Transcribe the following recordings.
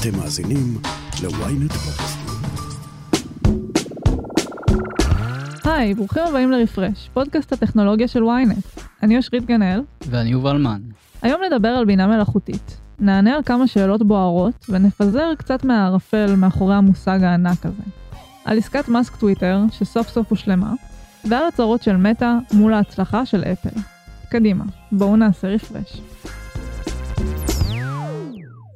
אתם מאזינים ל-ynet פודקאסטים. היי, ברוכים הבאים לרפרש, פודקאסט הטכנולוגיה של ynet. אני אושרית גנאל. ואני יובל מן. היום נדבר על בינה מלאכותית. נענה על כמה שאלות בוערות, ונפזר קצת מהערפל מאחורי המושג הענק הזה. על עסקת מאסק טוויטר, שסוף סוף הושלמה, ועל הצהרות של מטא מול ההצלחה של אפל. קדימה, בואו נעשה רפרש.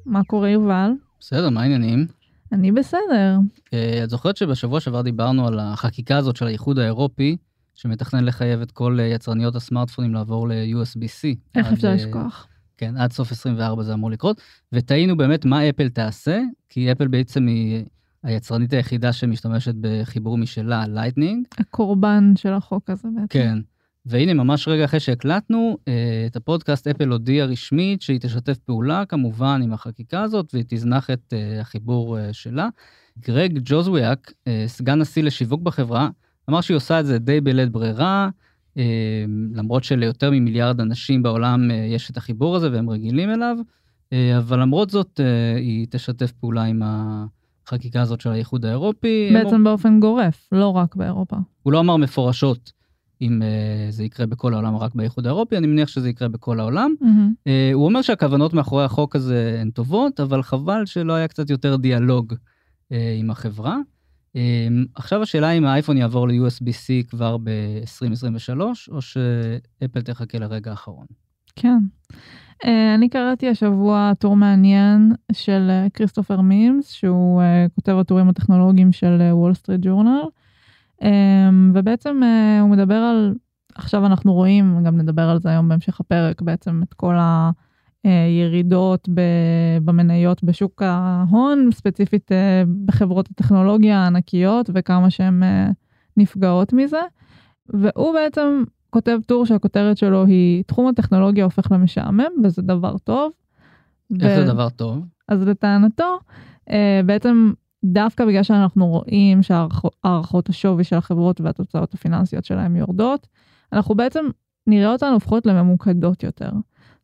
מה קורה יובל? בסדר, מה העניינים? אני בסדר. אה, את זוכרת שבשבוע שעבר דיברנו על החקיקה הזאת של האיחוד האירופי, שמתכנן לחייב את כל אה, יצרניות הסמארטפונים לעבור ל-USB-C. איך עד, אפשר אה, לשכוח? כן, עד סוף 24 זה אמור לקרות, ותהינו באמת מה אפל תעשה, כי אפל בעצם היא היצרנית היחידה שמשתמשת בחיבור משלה, לייטנינג. הקורבן של החוק הזה בעצם. כן. והנה, ממש רגע אחרי שהקלטנו אה, את הפודקאסט, אפל הודיעה רשמית שהיא תשתף פעולה כמובן עם החקיקה הזאת, והיא תזנח את אה, החיבור אה, שלה. גרג ג'וזוויאק, סגן נשיא לשיווק בחברה, אמר שהיא עושה את זה די בלית ברירה, למרות שליותר ממיליארד אנשים בעולם יש את החיבור הזה והם רגילים אליו, אבל למרות זאת היא תשתף פעולה עם החקיקה הזאת של האיחוד האירופי. הם בעצם באופן גורף, לא רק באירופה. הוא לא אמר מפורשות אם uh, זה יקרה בכל העולם או רק באיחוד האירופי, אני מניח שזה יקרה בכל העולם. מהמם. Uh, הוא אומר שהכוונות מאחורי החוק הזה הן טובות, אבל חבל שלא היה קצת יותר דיאלוג uh, עם החברה. אה, עכשיו השאלה אם האייפון יעבור ל-USB-C כבר ב-2023, או שאפל תחכה לרגע האחרון. כן. אה, אני קראתי השבוע טור מעניין של כריסטופר מימס, שהוא אה, כותב הטורים הטכנולוגיים של וול סטריט ג'ורנל, ובעצם אה, הוא מדבר על, עכשיו אנחנו רואים, גם נדבר על זה היום בהמשך הפרק, בעצם את כל הירידות במניות בשוק ההון, ספציפית אה, בחברות הטכנולוגיה הענקיות, וכמה שהן אה, נפגעות מזה. והוא בעצם כותב טור שהכותרת שלו היא תחום הטכנולוגיה הופך למשעמם וזה דבר טוב. איך ו- זה דבר טוב? אז לטענתו, בעצם דווקא בגלל שאנחנו רואים שהערכות השווי של החברות והתוצאות הפיננסיות שלהם יורדות, אנחנו בעצם נראה אותן הופכות לממוקדות יותר.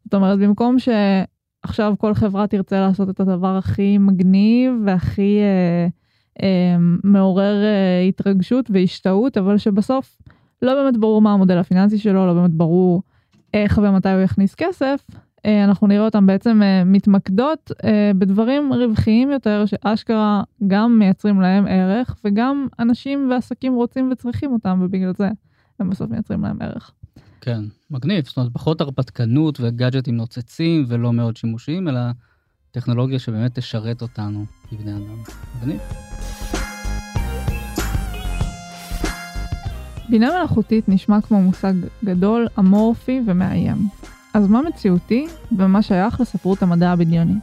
זאת אומרת, במקום שעכשיו כל חברה תרצה לעשות את הדבר הכי מגניב והכי אה, אה, מעורר אה, התרגשות והשתאות, אבל שבסוף לא באמת ברור מה המודל הפיננסי שלו, לא באמת ברור איך ומתי הוא יכניס כסף, אנחנו נראה אותם בעצם אה, מתמקדות אה, בדברים רווחיים יותר, שאשכרה גם מייצרים להם ערך, וגם אנשים ועסקים רוצים וצריכים אותם, ובגלל זה הם בסוף מייצרים להם ערך. כן, מגניב. זאת אומרת, פחות הרפתקנות וגאדג'טים נוצצים ולא מאוד שימושיים, אלא טכנולוגיה שבאמת תשרת אותנו כבני אדם. מגניב. בינה מלאכותית נשמע כמו מושג גדול, אמורפי ומאיים. אז מה מציאותי ומה שייך לספרות המדע הבדיוני?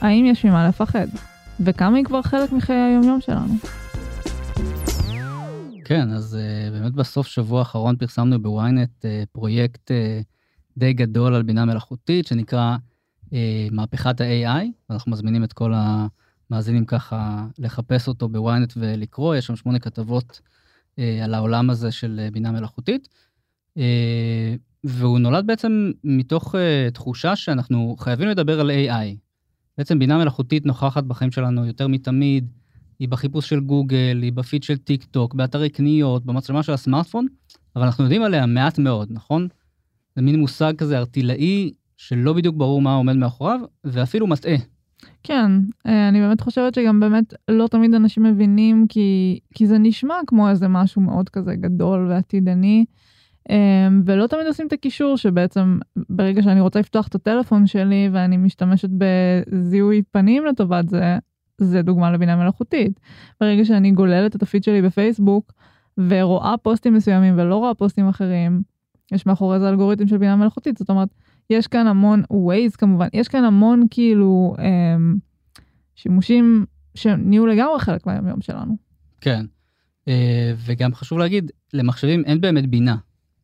האם יש ממה לפחד? וכמה היא כבר חלק מחיי היומיום שלנו? כן, אז uh, באמת בסוף שבוע האחרון פרסמנו בוויינט uh, פרויקט uh, די גדול על בינה מלאכותית, שנקרא uh, מהפכת ה-AI, ואנחנו מזמינים את כל המאזינים ככה לחפש אותו בוויינט ולקרוא, יש שם שמונה כתבות uh, על העולם הזה של uh, בינה מלאכותית. Uh, והוא נולד בעצם מתוך uh, תחושה שאנחנו חייבים לדבר על AI. בעצם בינה מלאכותית נוכחת בחיים שלנו יותר מתמיד, היא בחיפוש של גוגל, היא בפיד של טיק טוק, באתרי קניות, במצלמה של הסמארטפון, אבל אנחנו יודעים עליה מעט מאוד, נכון? זה מין מושג כזה ארטילאי, שלא בדיוק ברור מה עומד מאחוריו, ואפילו מטעה. כן, אה, אני באמת חושבת שגם באמת לא תמיד אנשים מבינים, כי, כי זה נשמע כמו איזה משהו מאוד כזה גדול ועתידני, ולא תמיד עושים את הקישור שבעצם ברגע שאני רוצה לפתוח את הטלפון שלי ואני משתמשת בזיהוי פנים לטובת זה, זה דוגמה לבינה מלאכותית. ברגע שאני גוללת את הפיד שלי בפייסבוק ורואה פוסטים מסוימים ולא רואה פוסטים אחרים, יש מאחורי זה אלגוריתם של בינה מלאכותית, זאת אומרת, יש כאן המון ווייז כמובן, יש כאן המון כאילו אמ, שימושים שנהיו לגמרי חלק מהיום שלנו. כן. אה, וגם חשוב להגיד, למחשבים אין באמת בינה.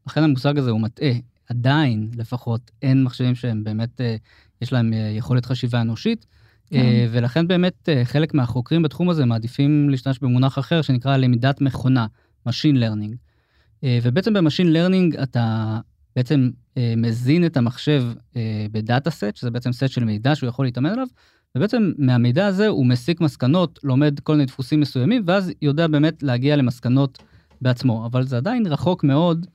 לכן המושג הזה הוא מטעה. עדיין, לפחות, אין מחשבים שהם באמת, אה, יש להם אה, יכולת חשיבה אנושית. כן. אה, ולכן באמת חלק מהחוקרים בתחום הזה מעדיפים להשתמש במונח אחר שנקרא למידת מכונה, Machine Learning. ובעצם ב-Machine Learning אתה בעצם מזין את המחשב בדאטה סט, שזה בעצם סט של מידע שהוא יכול להתאמן עליו, ובעצם מהמידע הזה הוא מסיק מסקנות, לומד כל מיני דפוסים מסוימים, ואז יודע באמת להגיע למסקנות בעצמו. אבל זה עדיין רחוק מאוד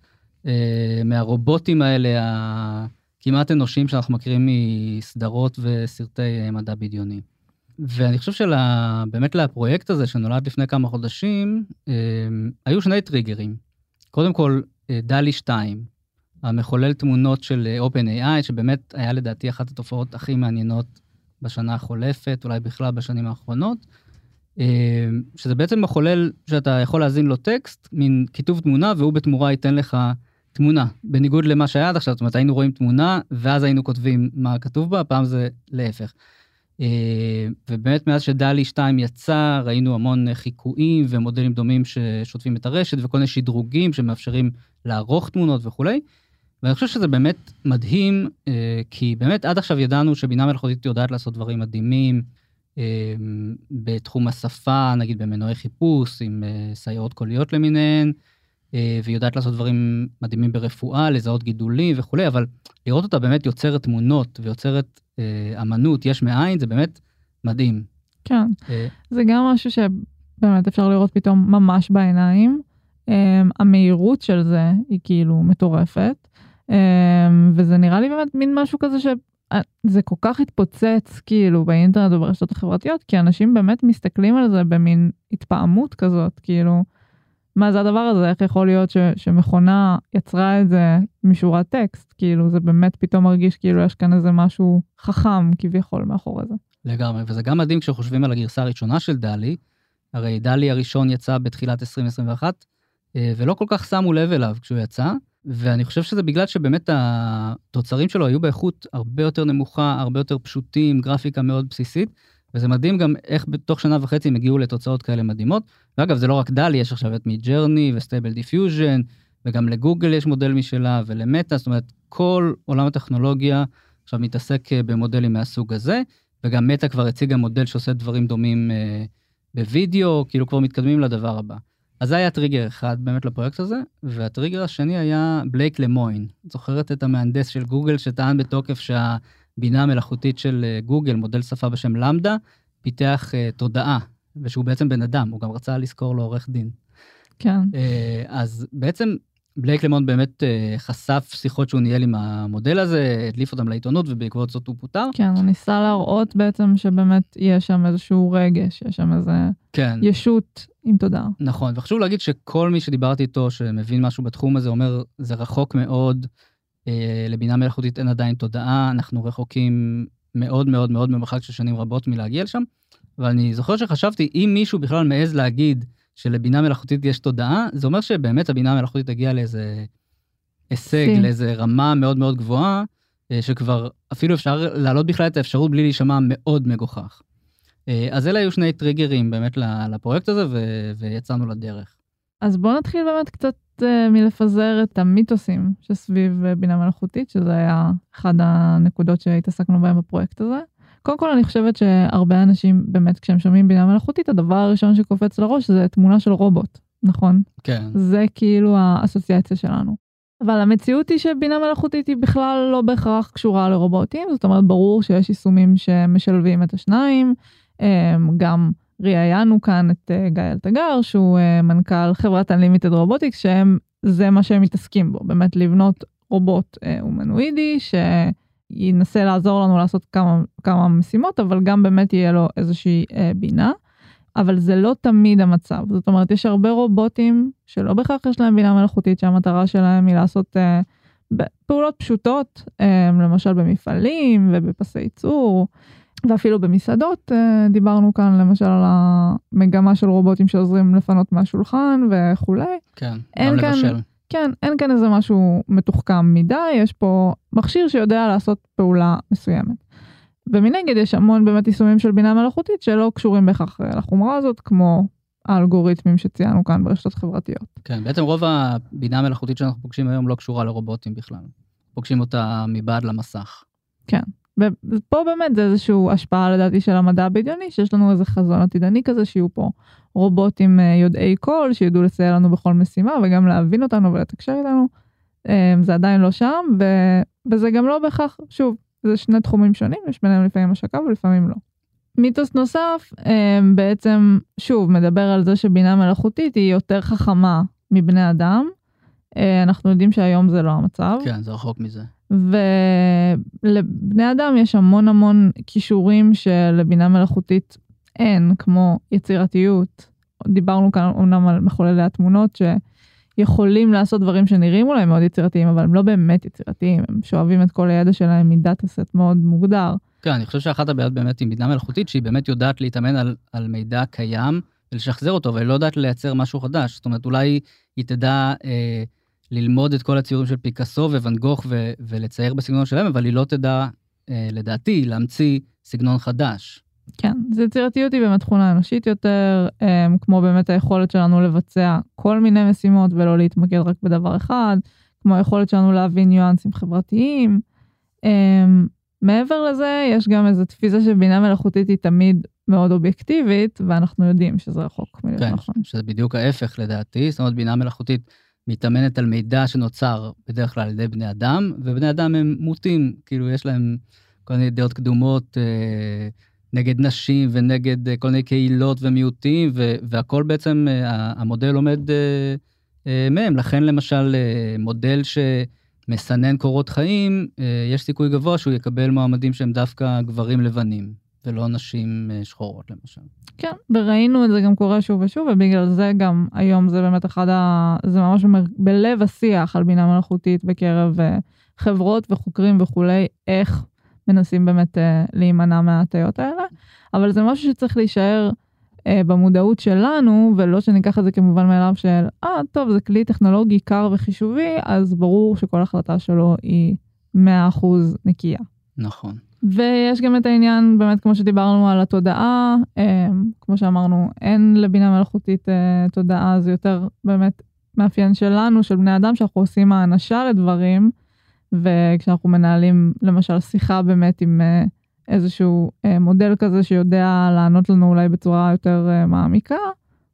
מהרובוטים האלה הכמעט אנושיים שאנחנו מכירים מסדרות וסרטי אה, מדע בדיוני. ואני חושב שבאמת לפרויקט הזה שנולד לפני כמה חודשים, אה, היו שני טריגרים. קודם כל, אה, דלי 2, המחולל תמונות של אה, OpenAI, שבאמת היה לדעתי אחת התופעות הכי מעניינות בשנה החולפת, אולי בכלל בשנים האחרונות, אה, שזה בעצם מחולל שאתה יכול להזין לו טקסט, מין כיתוב תמונה, והוא בתמורה ייתן לך תמונה, בניגוד למה שהיה עד עכשיו, זאת אומרת, היינו רואים תמונה, ואז היינו כותבים מה כתוב בה, הפעם זה להפך. אה, ובאמת מאז שדלי 2 יצא, ראינו המון חיקויים ומודלים דומים ששוטפים את הרשת, וכל מיני שדרוגים שמאפשרים לערוך תמונות וכולי. ואני חושב שזה באמת מדהים, אה, כי באמת עד עכשיו ידענו שבינה מלאכותית יודעת לעשות דברים מדהימים אה, בתחום השפה, נגיד במנועי חיפוש, עם סייעות קוליות למיניהן, והיא יודעת לעשות דברים מדהימים ברפואה, לזהות גידולים וכולי, אבל לראות אותה באמת יוצרת תמונות ויוצרת אמנות יש מאין, זה באמת מדהים. כן, זה גם משהו שבאמת אפשר לראות פתאום ממש בעיניים. המהירות של זה היא כאילו מטורפת. אמ, וזה נראה לי באמת מין משהו כזה שזה כל כך התפוצץ כאילו באינטרנט וברשתות החברתיות, כי אנשים באמת מסתכלים על זה במין התפעמות כזאת, כאילו, מה זה הדבר הזה, איך יכול להיות ש, שמכונה יצרה את זה משורת טקסט, כאילו זה באמת פתאום מרגיש כאילו יש כאן איזה משהו חכם כביכול מאחורי זה. לגמרי, וזה גם מדהים כשחושבים על הגרסה הראשונה של דלי, הרי דלי הראשון יצא בתחילת 2021, אה, ולא כל כך שמו לב אליו כשהוא יצא. ואני חושב שזה בגלל שבאמת התוצרים שלו היו באיכות הרבה יותר נמוכה, הרבה יותר פשוטים, גרפיקה מאוד בסיסית, וזה מדהים גם איך בתוך שנה וחצי הם הגיעו לתוצאות כאלה מדהימות. ואגב, זה לא רק DALL-E, יש עכשיו את Midjourney ו Stable Diffusion, וגם לגוגל יש מודל משלה ולמטא, זאת אומרת, כל עולם הטכנולוגיה עכשיו מתעסק אה, במודלים מהסוג הזה, וגם מטא כבר הציגה מודל שעושה דברים דומים אה, בווידאו, כאילו כבר מתקדמים לדבר הבא. אז זה היה טריגר אחד באמת לפרויקט הזה, והטריגר השני היה בלייק למוין. זוכרת את המהנדס של גוגל שטען בתוקף שהבינה המלאכותית של אה, גוגל, מודל שפה בשם LaMDA, פיתח uh, תודעה, ושהוא בעצם בן אדם, הוא גם רצה לזכור לו עורך דין. כן. Uh, אז בעצם בלייק למון באמת חשף שיחות שהוא ניהל עם המודל הזה, הדליף אותם לעיתונות ובעקבות זאת הוא פוטר. כן, הוא ניסה להראות בעצם שבאמת יש שם איזשהו רגש, יש שם איזה כן. ישות עם תודעה. נכון, וחשוב להגיד שכל מי שדיברתי איתו שמבין משהו בתחום הזה אומר, זה רחוק מאוד, אה, לבינה מלאכותית אין עדיין תודעה, אנחנו רחוקים מאוד מאוד מאוד ממרחק של שנים רבות מלהגיע לשם, אבל אני זוכר שחשבתי, אם מישהו בכלל מעז להגיד שלבינה מלאכותית יש תודעה, זה אומר שבאמת הבינה המלאכותית תגיע לאיזה הישג, כן. לאיזה רמה מאוד מאוד גבוהה, אה, שכבר אפילו אפשר להעלות בכלל את האפשרות בלי להישמע מאוד מגוחך. אה, אז אלה היו שני טריגרים באמת לפרויקט הזה, ו- ויצאנו לדרך. אז בואו נתחיל באמת קצת מלפזר את המיתוסים שסביב uh, בינה מלאכותית, שזה היה אחד הנקודות שהתעסקנו בהן בפרויקט הזה. קודם כל אני חושבת שהרבה אנשים באמת כשהם שומעים בינה מלאכותית הדבר הראשון שקופץ לראש זה תמונה של רובוט, נכון? כן. זה כאילו האסוציאציה שלנו. אבל המציאות היא שבינה מלאכותית היא בכלל לא בהכרח קשורה לרובוטים, זאת אומרת ברור שיש יישומים שמשלבים את השניים, אמ, גם ראיינו כאן את אה, גיא אלתגר שהוא אה, מנכ"ל חברת Unlimited Robotics שהם זה מה שהם מתעסקים בו באמת לבנות רובוט אה, הומנואידי שינסה לעזור לנו לעשות כמה כמה משימות אבל גם באמת יהיה לו איזושהי בינה. אבל זה לא תמיד המצב זאת אומרת יש הרבה רובוטים שלא בהכרח יש להם בינה מלאכותית שהמטרה שלהם היא לעשות פעולות פשוטות למשל במפעלים ובפסי ייצור. ואפילו במסעדות אה, דיברנו כאן למשל על המגמה של רובוטים שעוזרים לפנות מהשולחן וכולי. כן, גם לבשל. כן, אין כאן איזה משהו מתוחכם מדי, יש פה מכשיר שיודע לעשות פעולה מסוימת. ומנגד יש המון באמת יישומים של בינה מלאכותית שלא קשורים בהכרח לחומרה הזאת, כמו האלגוריתמים שציינו כאן ברשתות חברתיות. כן, בעצם רוב הבינה המלאכותית שאנחנו פוגשים היום לא קשורה לרובוטים בכלל. פוגשים אותה מבעד למסך. כן, ופה באמת זה איזושהי השפעה לדעתי של המדע הבדיוני שיש לנו איזה חזון עתידני כזה שיהיו פה רובוטים אה, יודעי קול שידעו לסייע לנו בכל משימה וגם להבין אותנו ולתקשר איתנו. אה, זה עדיין לא שם ו... וזה גם לא בהכרח שוב זה שני תחומים שונים יש ביניהם לפעמים השקה ולפעמים לא. מיתוס נוסף אה, בעצם, שוב, מדבר על זה שבינה מלאכותית היא יותר חכמה מבני אדם. אנחנו יודעים שהיום זה לא המצב. כן, זה רחוק מזה. ולבני אדם יש המון המון כישורים שלבינה מלאכותית אין, כמו יצירתיות. דיברנו כאן אומנם על מחוללי התמונות שיכולים לעשות דברים שנראים אולי מאוד יצירתיים, אבל הם לא באמת יצירתיים, הם שואבים את כל הידע שלהם מדאטה סט מאוד מוגדר. כן, אני חושב שאחת הבעיות באמת עם בינה מלאכותית, שהיא באמת יודעת להתאמן על, על מידע קיים ולשחזר אותו, אבל היא לא יודעת לייצר משהו חדש. זאת אומרת, אולי היא תדע אה, ללמוד את כל הציורים של פיקאסו וואן גוך ו, ולצייר בסגנון שלהם, אבל היא לא תדע, אה, לדעתי, להמציא סגנון חדש. כן, אז יצירתיות היא באמת תכונה אנושית יותר, אה, כמו באמת היכולת שלנו לבצע כל מיני משימות ולא להתמקד רק בדבר אחד, כמו היכולת שלנו להבין ניואנסים חברתיים. אה, מעבר לזה, יש גם איזו תפיסה שבינה מלאכותית היא תמיד מאוד אובייקטיבית, ואנחנו יודעים שזה רחוק מלהיות כן, נכון. שזה בדיוק ההפך לדעתי, זאת אומרת, בינה מלאכותית מתאמנת על מידע שנוצר בדרך כלל על ידי בני אדם, ובני אדם הם מוטים, כאילו יש להם כל מיני דעות קדומות אה, נגד נשים ונגד אה, כל מיני קהילות ומיעוטים, ו- והכל בעצם, אה, המודל עומד אה, אה, מהם. לכן למשל, אה, מודל שמסנן קורות חיים, אה, יש סיכוי גבוה שהוא יקבל מועמדים שהם דווקא גברים לבנים, ולא נשים אה, שחורות למשל. כן, וראינו את זה גם קורה שוב ושוב, ובגלל זה גם היום זה באמת אחד ה... זה ממש בלב השיח על בינה מלאכותית בקרב אה, חברות וחוקרים וכולי, איך מנסים באמת אה, להימנע מההטיות האלה, אבל זה משהו שצריך להישאר אה, במודעות שלנו, ולא שניקח את זה כמובן מאליו של, אה, טוב, זה כלי טכנולוגי קר וחישובי, אז ברור שכל החלטה שלו היא 100% נקייה. נכון. ויש גם את העניין, באמת, כמו שדיברנו על התודעה, אה, כמו שאמרנו, אין לבינה מלאכותית אה, תודעה, זה יותר באמת מאפיין שלנו, של בני אדם, שאנחנו עושים האנשה לדברים, וכשאנחנו מנהלים, למשל, שיחה באמת עם אה, איזשהו אה, מודל כזה שיודע לענות לנו אולי בצורה יותר מעמיקה,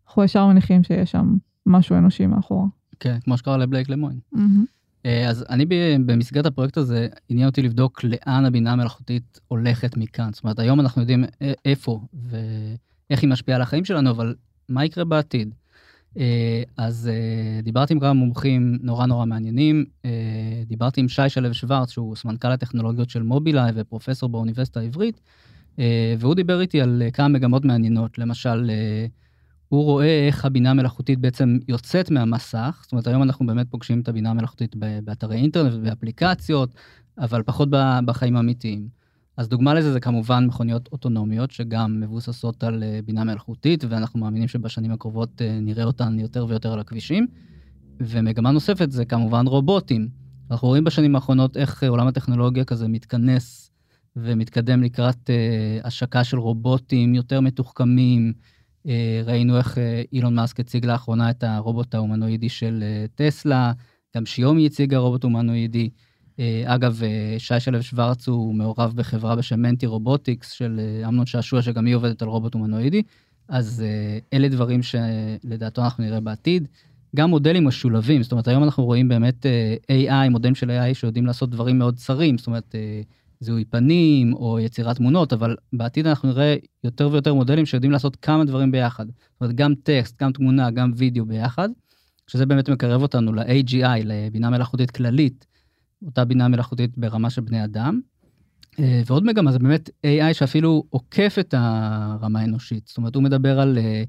אנחנו ישר מניחים שיש שם משהו אנושי מאחורה. כן, כמו שקרה לבלייק למוין. מהמם. אה, אז אני במסגרת הפרויקט הזה, עניין אותי לבדוק לאן הבינה המלאכותית הולכת מכאן. זאת אומרת, היום אנחנו יודעים איפה ואיך היא משפיעה על החיים שלנו, אבל מה יקרה בעתיד? אה, אז אה, דיברתי עם כמה מומחים נורא נורא מעניינים. דיברתי עם שי שלו שוורץ, שהוא סמנכ"ל הטכנולוגיות של מובילאיי ופרופסור באוניברסיטה העברית, והוא דיבר איתי על כמה מגמות מעניינות. למשל, הוא רואה איך הבינה המלאכותית בעצם יוצאת מהמסך, זאת אומרת היום אנחנו באמת פוגשים את הבינה המלאכותית באתרי אינטרנט ובאפליקציות, אבל פחות בחיים האמיתיים. אז דוגמה לזה זה כמובן מכוניות אוטונומיות שגם מבוססות על אה, בינה מלאכותית, ואנחנו מאמינים שבשנים הקרובות אה, נראה אותן יותר ויותר על הכבישים. ומגמה נוספת זה כמובן רובוטים. אנחנו רואים בשנים האחרונות איך אה, עולם הטכנולוגיה כזה מתכנס ומתקדם לקראת השקה של רובוטים יותר מתוחכמים, ראינו איך אה, אילון מאסק הציג לאחרונה את הרובוט ההומנואידי של אה, טסלה, גם שיומי הציגה רובוט הומנואידי. אה, אגב, אה, שי שלו שוורץ הוא מעורב בחברה בשם מנטי רובוטיקס של אה, אמנון שעשוע, שגם היא עובדת על רובוט הומנואידי. אז אה, אלה דברים שלדעתו אנחנו נראה בעתיד. גם מודלים משולבים, זאת אומרת, היום אנחנו רואים באמת אה, AI, מודלים של AI שיודעים לעשות דברים מאוד צרים, זאת אומרת, אה, זיהוי פנים או יצירת תמונות, אבל בעתיד אנחנו נראה יותר ויותר מודלים שיודעים לעשות כמה דברים ביחד. זאת אומרת, גם טקסט, גם תמונה, גם וידאו ביחד, שזה באמת מקרב אותנו ל-AGI, לבינה מלאכותית כללית, אותה בינה מלאכותית ברמה של בני אדם. אה, ועוד מגמה זה באמת AI שאפילו עוקף את הרמה האנושית. זאת אומרת, הוא מדבר על אה,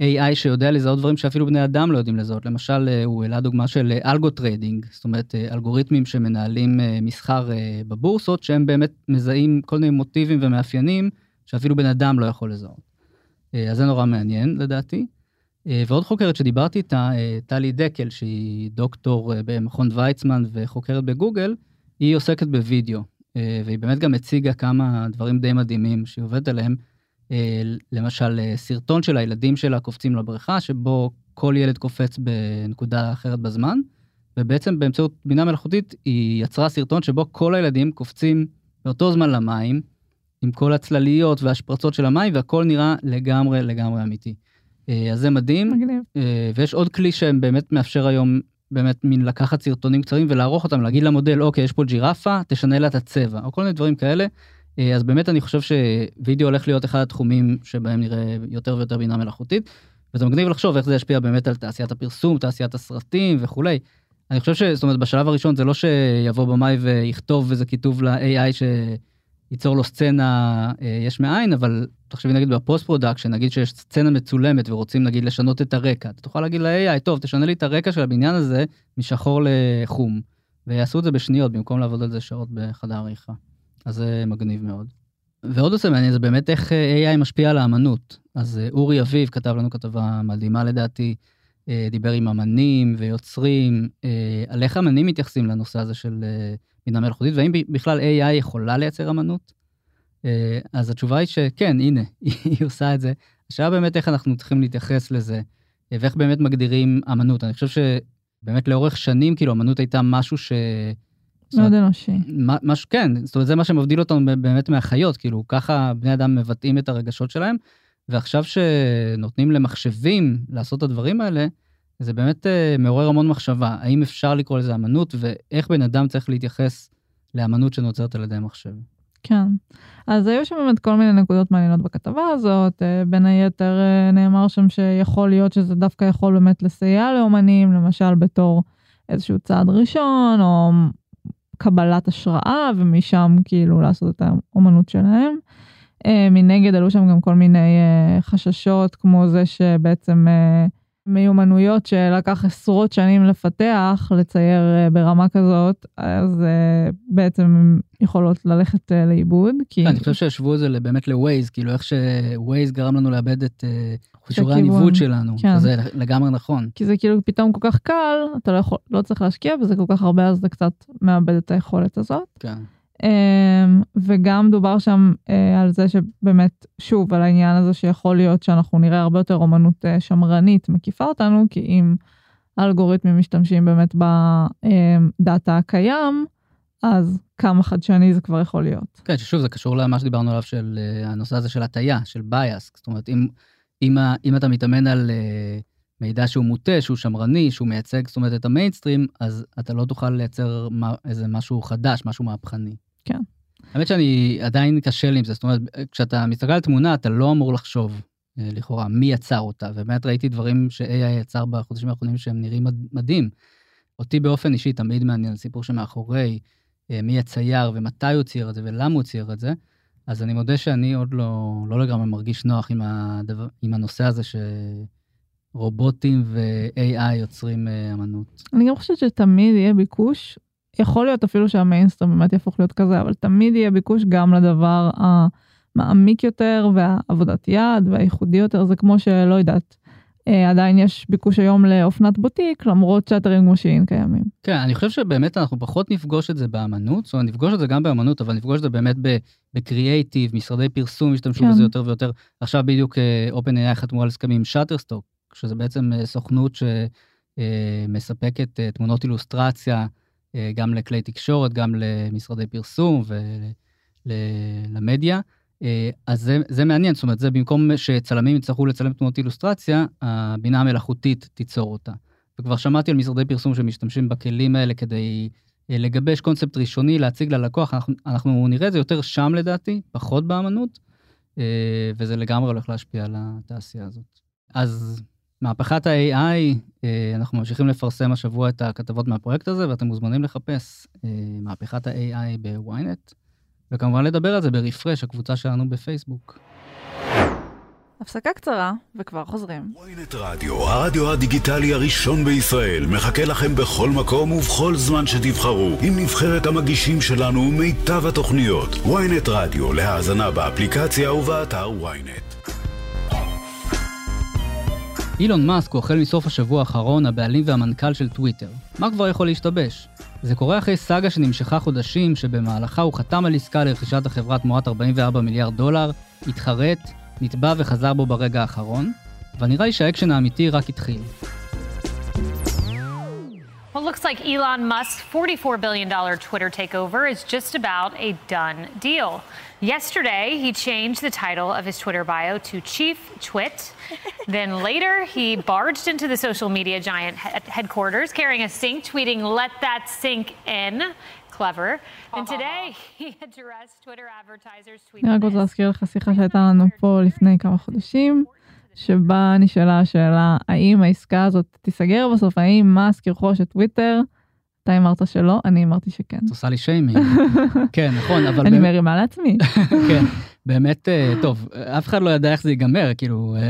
AI שיודע לזהות דברים שאפילו בני אדם לא יודעים לזהות. למשל, אה, הוא העלה דוגמה של אה, algo trading, זאת אומרת, אה, אלגוריתמים שמנהלים מסחר בבורסות, שהם באמת מזהים כל מיני מוטיבים ומאפיינים שאפילו בן אדם לא יכול לזהות. אז זה נורא מעניין לדעתי. ועוד חוקרת שדיברתי איתה, טלי דקל, שהיא דוקטור במכון ויצמן וחוקרת בגוגל, היא עוסקת בווידאו, והיא באמת גם הציגה כמה דברים די מדהימים שהיא עובדת עליהם. אה, למשל, אה, סרטון של הילדים שלה קופצים לבריכה, שבו כל ילד קופץ בנקודה אחרת בזמן, ובעצם באמצעות בינה מלאכותית היא יצרה סרטון שבו כל הילדים קופצים באותו זמן למים, עם כל הצלליות והשפרצות של המים, והכל נראה לגמרי לגמרי אמיתי. אה, אז זה מדהים, מגניב. ויש עוד כלי שבאמת מאפשר היום באמת מין לקחת סרטונים קצרים ולערוך אותם, להגיד למודל, אוקיי, יש פה ג'ירפה, תשנה לה את הצבע, או כל מיני דברים כאלה. אז באמת אני חושב שווידאו הולך להיות אחד התחומים שבהם נראה יותר ויותר בינה מלאכותית, וזה מגניב לחשוב איך זה ישפיע באמת על תעשיית הפרסום, תעשיית הסרטים וכולי. אני חושב ש... זאת אומרת, בשלב הראשון זה לא שיבוא במאי ויכתוב איזה כיתוב ל-AI שייצור לו סצנה אה, יש מאין, אבל תחשבי נגיד ב post production, נגיד שיש סצנה מצולמת ורוצים נגיד לשנות את הרקע, אתה תוכל להגיד ל-AI, טוב, תשנה לי את הרקע של הבניין הזה משחור לחום, ויעשו את זה בשניות במקום לעבוד על זה שעות בחדר עריכה. אז זה מגניב מאוד. ועוד נושא מעניין זה באמת איך אה, AI משפיע על האמנות. אז אה, אורי אביב כתב לנו כתבה מדהימה לדעתי, אה, דיבר עם אמנים ויוצרים, על איך אמנים מתייחסים לנושא הזה של בינה מלאכותית, והאם בכלל AI יכולה לייצר אמנות? אז התשובה היא שכן, הנה, היא עושה את זה. השאלה באמת איך אנחנו צריכים להתייחס לזה, ואיך באמת מגדירים אמנות. אני חושב שבאמת לאורך שנים, כאילו, אמנות הייתה משהו ש... מאוד אנושי. משהו, כן, זאת אומרת, זה מה שמבדיל אותנו באמת מהחיות, כאילו, ככה בני אדם מבטאים את הרגשות שלהם, ועכשיו שנותנים למחשבים לעשות את הדברים האלה, זה באמת uh, מעורר המון מחשבה, האם אפשר לקרוא לזה אמנות, ואיך בן אדם צריך להתייחס לאמנות שנוצרת על ידי מחשב. כן, אז היו שם באמת כל מיני נקודות מעניינות בכתבה הזאת, uh, בין היתר uh, נאמר שם שיכול להיות שזה דווקא יכול באמת לסייע לאומנים, למשל בתור איזשהו צעד ראשון, או קבלת השראה ומשם כאילו לעשות את האומנות שלהם. אה, מנגד עלו שם גם כל מיני אה, חששות כמו זה שבעצם אה, מיומנויות שלקח עשרות שנים לפתח, לצייר ברמה כזאת, אז בעצם יכולות ללכת לאיבוד. כי... אני חושב שהשוו את זה באמת לווייז, כאילו איך שווייז גרם לנו לאבד את חישורי הניווט שלנו, כן. זה לגמרי נכון. כי זה כאילו פתאום כל כך קל, אתה לא, יכול, לא צריך להשקיע בזה כל כך הרבה, אז אתה קצת מאבד את היכולת הזאת. כן. אמ, וגם דובר שם אה, על זה שבאמת, שוב, על העניין הזה שיכול להיות שאנחנו נראה הרבה יותר אומנות אה, שמרנית מקיפה אותנו, כי אם האלגוריתמים משתמשים באמת בדאטה הקיים, אז כמה חדשני זה כבר יכול להיות. כן, ששוב, זה קשור למה שדיברנו עליו של אה, הנושא הזה של הטיה, של bias. זאת אומרת, אם, אם, אם אתה מתאמן על מידע שהוא מוטה, שהוא שמרני, שהוא מייצג, זאת אומרת, את המיינסטרים, אז אתה לא תוכל לייצר איזה משהו חדש, משהו מהפכני. כן. האמת שאני עדיין קשה לי עם זה, זאת אומרת, כשאתה מסתכל על תמונה, אתה לא אמור לחשוב, אה, לכאורה, מי יצר אותה, ובאמת ראיתי דברים ש-AI יצר בחודשים האחרונים שהם נראים מדהים. אותי באופן אישי תמיד מעניין הסיפור שמאחורי, אה, מי הצייר ומתי הוא צייר את זה ולמה הוא צייר את זה. אז אני מודה שאני עוד לא, לא לגמרי מרגיש נוח עם, הדבר, עם הנושא הזה שרובוטים ו-AI יוצרים אה, אמנות. אני גם חושבת שתמיד יהיה ביקוש יכול להיות אפילו שהמיינסטרים באמת יהפוך להיות כזה, אבל תמיד יהיה ביקוש גם לדבר המעמיק יותר והעבודת יד והייחודי יותר, זה כמו שלא יודעת. אה, עדיין יש ביקוש היום לאופנת בוטיק למרות שאתרים כמו שאין קיימים. כן אני חושב שבאמת אנחנו פחות נפגוש את זה באמנות, זאת אומרת נפגוש את זה גם באמנות אבל נפגוש את זה באמת בקריאייטיב, משרדי פרסום ישתמשו כן. בזה יותר ויותר. עכשיו בדיוק אה, AI חתמו על הסכמים עם שאטרסטוק, שזה בעצם אה, סוכנות שמספקת תמונות אילוסטרציה. אה, גם לכלי תקשורת, גם למשרדי פרסום ולמדיה. אה, אז זה, זה מעניין, זאת אומרת, זה במקום שצלמים יצטרכו לצלם תמונות אילוסטרציה, הבינה המלאכותית תיצור אותה. וכבר שמעתי על משרדי פרסום שמשתמשים בכלים האלה כדי אה, לגבש קונספט ראשוני, להציג ללקוח, אנחנו, אנחנו נראה את זה יותר שם לדעתי, פחות באמנות, וזה לגמרי הולך להשפיע על התעשייה הזאת. אז מהפכת ה-AI, אה, אנחנו ממשיכים לפרסם השבוע את הכתבות מהפרויקט הזה, ואתם מוזמנים לחפש אה, מהפכת ה-AI בוויינט, וכמובן לדבר על זה ברפרש, הקבוצה שלנו בפייסבוק. הפסקה קצרה, וכבר חוזרים. וויינט רדיו, הרדיו הדיגיטלי הראשון בישראל, מחכה לכם בכל מקום ובכל זמן שתבחרו, עם נבחרת המגישים שלנו ומיטב התוכניות. וויינט רדיו, להאזנה באפליקציה ובאתר וויינט. אילון מאסק הוא החל מסוף השבוע האחרון הבעלים והמנכ"ל של טוויטר. מה כבר יכול להשתבש? זה קורה אחרי סאגה שנמשכה חודשים, שבמהלכה הוא חתם על עסקה לרכישת החברה תמורת 44 מיליארד דולר, התחרט, נתבע וחזר בו ברגע האחרון, ונראה לי שהאקשן האמיתי רק התחיל. Well, it looks like Elon Musk's $44 billion Twitter takeover is just about a done deal. Yesterday, he changed the title of his Twitter bio to Chief Twit. then later, he barged into the social media giant headquarters carrying a sink, tweeting, Let that sink in. clever. And today he addressed Twitter advertisers tweeting אני רק רוצה this. להזכיר לך שיחה שהייתה לנו פה לפני כמה חודשים, שבה נשאלה השאלה האם העסקה הזאת תיסגר בסוף, האם מאסק ירכוש את טוויטר. אתה אמרת שלא, אני אמרתי שכן. את עושה לי שיימינג. כן, נכון, אבל אני מרימה לעצמי. כן, באמת, אה, טוב, אף אחד לא ידע איך זה ייגמר, כאילו, אה,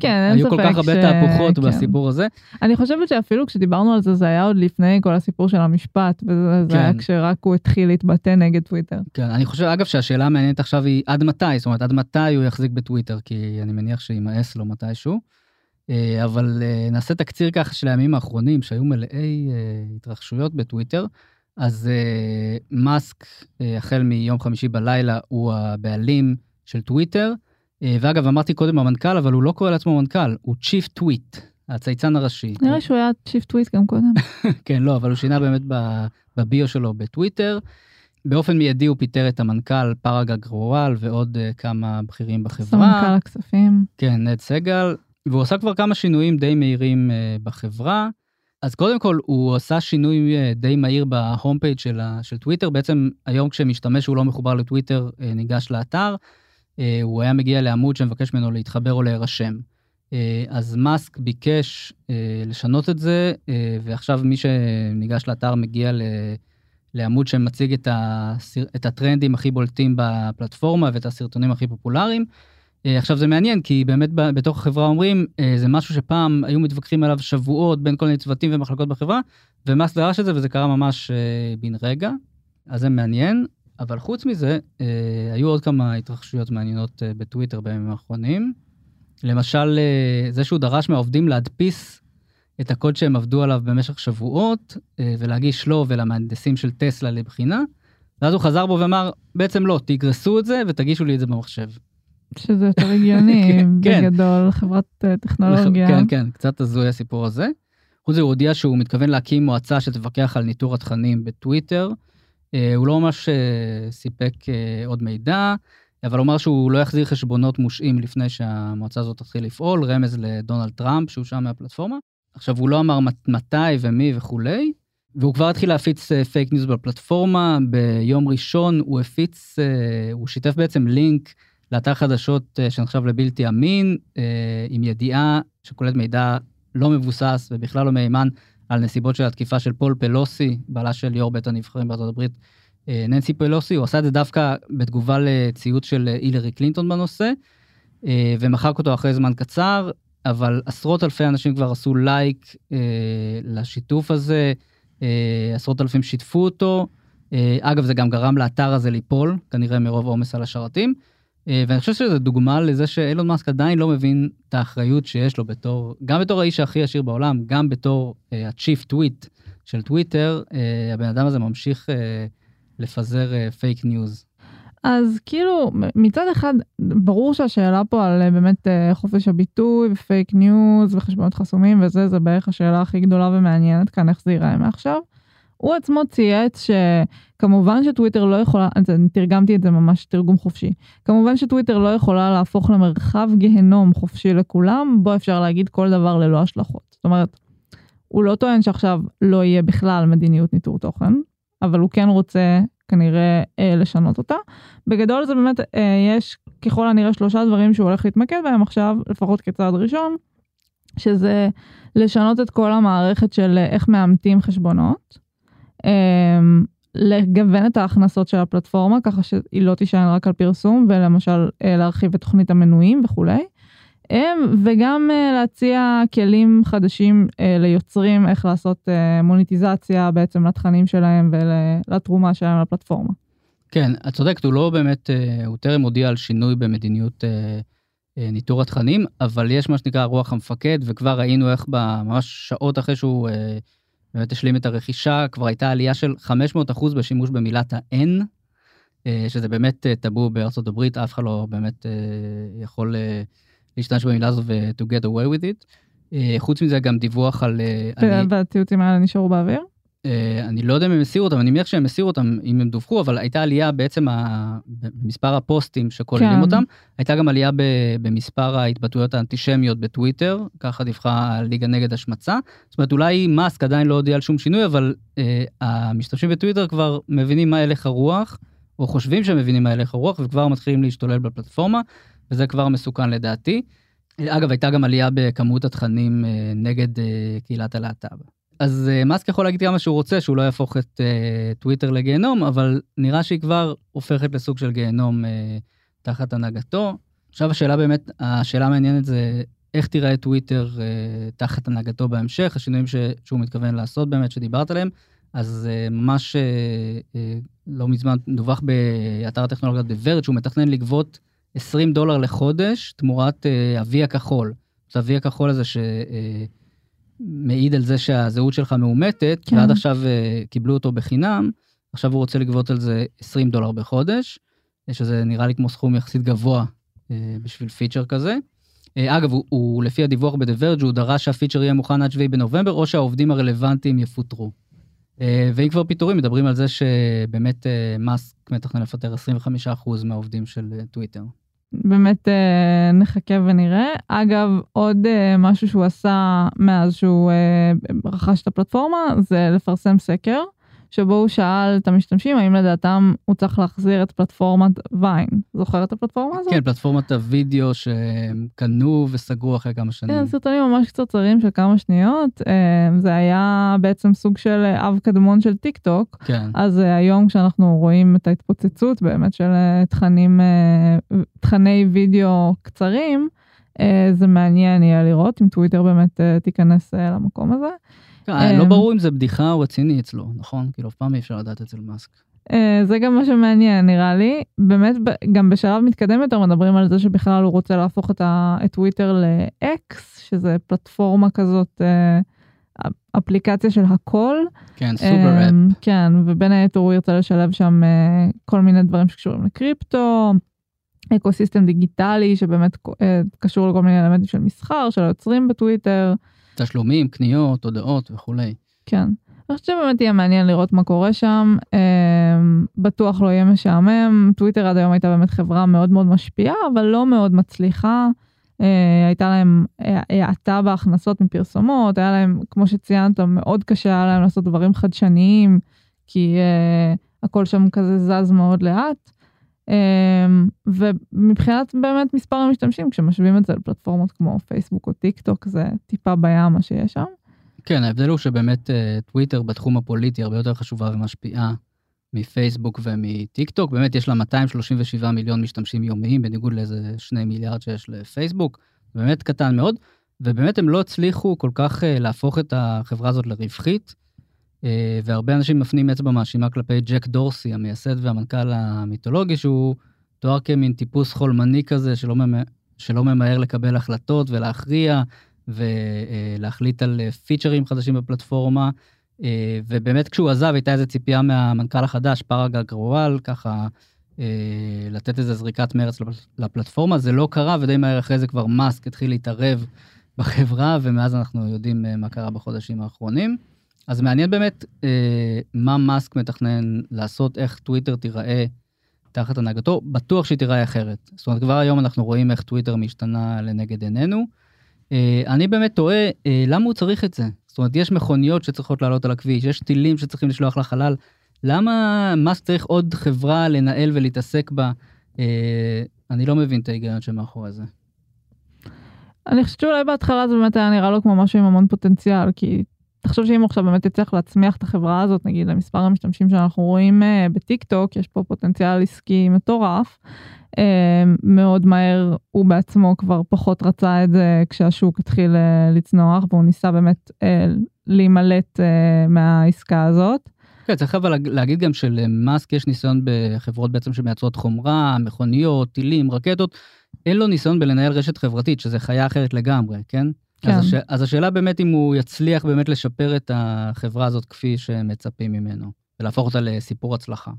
כן, אין היו כל ספק כך הרבה ש- תהפוכות כן. בסיפור הזה. אני חושבת שאפילו כשדיברנו על זה, זה היה עוד לפני כל הסיפור של המשפט, וזה זה היה כן. כשרק הוא התחיל להתבטא נגד טוויטר. כן, אני חושב, אגב, שהשאלה המעניינת עכשיו היא עד מתי, זאת אומרת, עד מתי הוא יחזיק בטוויטר, כי אני מניח שימאס לו מתישהו. אה, אבל אה, נעשה תקציר ככה של הימים האחרונים, שהיו מלאי אה, התרחשויות בטוויטר. אז מאסק, החל מיום חמישי בלילה, הוא הבעלים של טוויטר. ואגב, אמרתי קודם המנכ"ל, אבל הוא לא קורא לעצמו מנכ"ל, הוא Chief Twit, הצייצן הראשי. נראה שהוא היה Chief Twit גם קודם. כן, לא, אבל הוא שינה באמת בביו שלו בטוויטר. באופן מיידי הוא פיטר את המנכ"ל פראג אגרוואל ועוד כמה בכירים סמנכ"ל בחברה. הכספים. כן, נד סגל, והוא עשה כבר כמה שינויים די מהירים אה, בחברה. אז קודם כל, הוא עשה שינוי אה, די מהיר ב home page של, של טוויטר. בעצם היום כשמשתמש שהוא לא מחובר לטוויטר, אה, ניגש לאתר, הוא היה מגיע לעמוד שמבקש ממנו להתחבר או להירשם. אה, אז מאסק ביקש אה, לשנות את זה, אה, ועכשיו מי שניגש לאתר מגיע ל- לעמוד שמציג את, הסר... את הטרנדים הכי בולטים בפלטפורמה ואת הסרטונים הכי פופולריים. אה, עכשיו זה מעניין, כי באמת בתוך החברה אומרים, אה, זה משהו שפעם היו מתווכחים עליו שבועות בין כל מיני צוותים ומחלקות בחברה, ומאסק דרש את זה וזה קרה ממש אה, בן רגע, אז זה מעניין. אבל חוץ מזה, היו עוד כמה התרחשויות מעניינות בטוויטר בימים האחרונים. למשל, זה שהוא דרש מהעובדים להדפיס את הקוד שהם עבדו עליו במשך שבועות, ולהגיש לו ולמהנדסים של טסלה לבחינה, ואז הוא חזר בו ואמר, בעצם לא, תגרסו את זה ותגישו לי את זה במחשב. שזה יותר הגיוני, כן, כן. בגדול, חברת אה, טכנולוגיה. כן, כן, קצת הזוי הסיפור הזה. חוץ מזה הוא הודיע שהוא מתכוון להקים מועצה שתפקח על ניטור התכנים בטוויטר. אה, הוא לא ממש אה, סיפק עוד מידע, אבל הוא אמר שהוא לא יחזיר חשבונות מושעים לפני שהמועצה הזאת תתחיל לפעול, רמז לדונלד טראמפ שהושעה מהפלטפורמה. עכשיו הוא לא אמר מת- מתי ומי וכולי, והוא כבר התחיל להפיץ פייק ניוז בפלטפורמה. ביום ראשון הוא הפיץ, הוא שיתף בעצם לינק לאתר חדשות אה, שנחשב לבלתי אמין, אה, עם ידיעה שכוללת מידע לא מבוסס ובכלל לא מהימן על נסיבות של התקיפה של פול פלוסי, בעלה של יו"ר בית הנבחרים בארצות הברית, אה, ננסי פלוסי, הוא עשה את זה דווקא בתגובה לציוץ של הילרי קלינטון בנושא, ומחק אותו אחרי זמן קצר, אבל עשרות אלפי אנשים כבר עשו לייק לשיתוף הזה, עשרות אלפים שיתפו אותו. אגב, זה גם גרם לאתר הזה ליפול, כנראה מרוב עומס על השרתים. אה, ואני חושב שזו דוגמה לזה שאילון מאסק עדיין לא מבין את האחריות שיש לו בתור, גם בתור האיש הכי עשיר בעולם, גם בתור אה, ה-Chief Twit של טוויטר, אה, הבן אדם הזה ממשיך אה, לפזר פייק ניוז. אז כאילו, מצד אחד, ברור שהשאלה פה על באמת אה, חופש הביטוי ופייק ניוז וחשבונות חסומים וזה, זה בערך השאלה הכי גדולה ומעניינת כאן, איך זה ייראה מעכשיו. הוא עצמו צייץ שכמובן שטוויטר לא יכולה, אז אני תרגמתי את זה ממש תרגום חופשי, כמובן שטוויטר לא יכולה להפוך למרחב גיהנום חופשי לכולם, בו אפשר להגיד כל דבר ללא השלכות. זאת אומרת, הוא לא טוען שעכשיו לא יהיה בכלל מדיניות ניטור תוכן, אבל הוא כן רוצה כנראה אה, לשנות אותה. בגדול זה באמת, אה, יש ככל הנראה שלושה דברים שהוא הולך להתמקד בהם עכשיו, לפחות כצעד ראשון, שזה לשנות את כל המערכת של איך מאמתים חשבונות, לגוון את ההכנסות של הפלטפורמה ככה שהיא לא תישען רק על פרסום ולמשל אה, להרחיב את תוכנית המנויים וכולי. אה, וגם אה, להציע כלים חדשים אה, ליוצרים איך לעשות מוניטיזציה בעצם לתכנים שלהם ולתרומה שלהם לפלטפורמה. כן, את צודקת, הוא לא באמת, הוא טרם הודיע על שינוי במדיניות ניטור התכנים, אבל יש מה שנקרא רוח המפקד, וכבר ראינו איך ממש שעות אחרי שהוא באמת השלים את הרכישה, כבר הייתה עלייה של 500% בשימוש במילת ה-N, אה, שזה באמת אה, טאבו בארצות הברית, אף אחד לא באמת אה, יכול להשתמש במילה הזו ו-to get away with it. חוץ מזה גם דיווח על... עלי- והציוצים האלה נשארו באוויר? אה, אני לא יודע אם הם הסירו אותם, אני מניח שהם הסירו אותם אם הם דווחו, אבל הייתה עלייה בעצם ה... במספר הפוסטים שכוללים כן. אותם, הייתה גם עלייה ב... במספר ההתבטאויות האנטישמיות בטוויטר, ככה דיווחה הליגה נגד השמצה. זאת אומרת, אולי מאסק עדיין לא הודיע על שום שינוי, אבל אה, המשתמשים בטוויטר כבר מבינים מה הלך הרוח, או חושבים שהם מבינים מה הלך הרוח, וכבר מתחילים להשתולל בפלטפורמה, וזה כבר מסוכן לדעתי. אגב, הייתה גם עלייה בכמות התכנים אה, נגד אה, קהילת הלהט"ב. אז uh, מאסק יכול להגיד כמה שהוא רוצה שהוא לא יהפוך את uh, טוויטר לגיהנום, אבל נראה שהיא כבר הופכת לסוג של גיהנום uh, תחת הנהגתו. עכשיו השאלה באמת, השאלה המעניינת זה איך תיראה טוויטר uh, תחת הנהגתו בהמשך, השינויים ש, שהוא מתכוון לעשות באמת, שדיברת עליהם. אז uh, ממש uh, uh, מזמן דווח באתר הטכנולוגיות בוורד שהוא מתכנן לגבות 20 דולר לחודש תמורת uh, אבי הכחול. זה אבי הכחול הזה ש... מעיד על זה שהזהות שלך מאומתת, כן. ועד עכשיו uh, קיבלו אותו בחינם, עכשיו הוא רוצה לגבות על זה 20 דולר בחודש, שזה נראה לי כמו סכום יחסית גבוה uh, בשביל פיצ'ר כזה. אגב, הוא, הוא לפי הדיווח בדברג' הוא דרש שהפיצ'ר יהיה מוכן עד 7 בנובמבר, או שהעובדים הרלוונטיים יפוטרו. ואם כבר פיטורים, מדברים על זה שבאמת מאסק מתכנן לפטר 25% מהעובדים של טוויטר. באמת אה, נחכה ונראה. אגב, עוד אה, משהו שהוא עשה מאז שהוא אה, רכש את הפלטפורמה, זה לפרסם סקר, שבו הוא שאל את המשתמשים האם לדעתם הוא צריך להחזיר את פלטפורמת ויין. זוכר את הפלטפורמה הזאת? כן, פלטפורמת הוידאו שהם קנו וסגרו אחרי כמה שנים. כן, סרטונים ממש קצרצרים של כמה שניות. אה, זה היה בעצם סוג של אה, אב קדמון של טיק טוק. כן. אז אה, היום כשאנחנו רואים את ההתפוצצות באמת של תכנים, תכני וידאו קצרים, זה מעניין יהיה לראות אם טוויטר באמת תיכנס למקום הזה. כן, לא אמ, ברור אם זה בדיחה או רציני אצלו, נכון? כאילו, אף פעם אי אפשר לדעת אצל מאסק. אה, זה גם מה שמעניין נראה לי. באמת גם בשלב מתקדם יותר מדברים על זה שבכלל הוא רוצה להפוך את, טוויטר לאקס, שזה פלטפורמה כזאת, אה, אפליקציה של הכל. כן, סופר אמ, אפ. כן, ובין היתר הוא ירצה לשלב שם אה, כל מיני דברים שקשורים לקריפטו, אקוסיסטם דיגיטלי שבאמת אה, קשור לכל מיני אלמנטים של מסחר, של היוצרים בטוויטר, תשלומים, קניות, הודעות וכולי. כן. אני חושבת שבאמת יהיה מעניין לראות מה קורה שם, אמ, בטוח לא יהיה משעמם, טוויטר עד היום הייתה באמת חברה מאוד מאוד משפיעה, אבל לא מאוד מצליחה. אה, הייתה להם אה, האטה בהכנסות מפרסומות, היה להם, כמו שציינת, מאוד קשה היה להם לעשות דברים חדשניים, כי אה, הכל שם כזה זז מאוד לאט. אמ, ומבחינת באמת מספר המשתמשים, כשמשווים את זה לפלטפורמות כמו פייסבוק או טיק טוק, זה טיפה בים מה שיש שם. כן, ההבדל הוא שבאמת אה, טוויטר בתחום הפוליטי הרבה יותר חשובה ומשפיעה מפייסבוק ומטיק טוק. באמת יש לה 237 מיליון משתמשים יומיים, בניגוד לאיזה 2 מיליארד שיש לפייסבוק. באמת קטן מאוד, ובאמת הם לא הצליחו כל כך אה, להפוך את החברה הזאת לרווחית. אה, והרבה אנשים מפנים אצבע מאשימה כלפי ג'ק דורסי, המייסד והמנכ"ל המיתולוגי, שהוא תואר כמין טיפוס חולמני כזה, שלא, ממ... שלא ממהר לקבל החלטות ולהכריע, ולהחליט על אה, פיצ'רים חדשים בפלטפורמה. אה, ובאמת כשהוא עזב הייתה איזו ציפייה מהמנכ"ל החדש, פארגל גרואל, ככה אה, לתת איזו זריקת מרץ לפל- לפלטפורמה, זה לא קרה, ודי מהר אחרי זה כבר מאסק התחיל להתערב בחברה, ומאז אנחנו יודעים אה, מה קרה בחודשים האחרונים. אז מעניין באמת אה, מה מאסק מתכנן לעשות, איך טוויטר תיראה תחת הנהגתו, בטוח שהיא תיראה אחרת. זאת אומרת, כבר היום אנחנו רואים איך טוויטר משתנה לנגד עינינו. אה, אני באמת תוהה, אה, למה הוא צריך את זה? זאת אומרת, יש מכוניות שצריכות לעלות על הכביש, יש טילים שצריכים לשלוח לחלל. למה מאסק צריך עוד חברה לנהל ולהתעסק בה? אה, אני לא מבין את ההיגיון שמאחורי זה. אני חושבת שאולי בהתחלה זה באמת היה נראה לו כמו משהו עם המון פוטנציאל, כי תחשוב שאם הוא עכשיו באמת יצליח להצמיח את החברה הזאת, נגיד למספר המשתמשים שאנחנו רואים uh, בטיק טוק, יש פה פוטנציאל עסקי מטורף. Uh, מאוד מהר הוא בעצמו כבר פחות רצה את זה כשהשוק התחיל uh, לצנוח, והוא ניסה באמת uh, להימלט uh, מהעסקה הזאת. כן, צריך אבל להג- להגיד גם שלמאסק יש ניסיון בחברות בעצם שמייצרות חומרה, מכוניות, טילים, רקטות. אין לו ניסיון בלנהל רשת חברתית, שזה חיה אחרת לגמרי, כן? כן. אז, הש... אז השאלה באמת אם הוא יצליח באמת לשפר את החברה הזאת כפי שמצפים ממנו, ולהפוך אותה לסיפור הצלחה.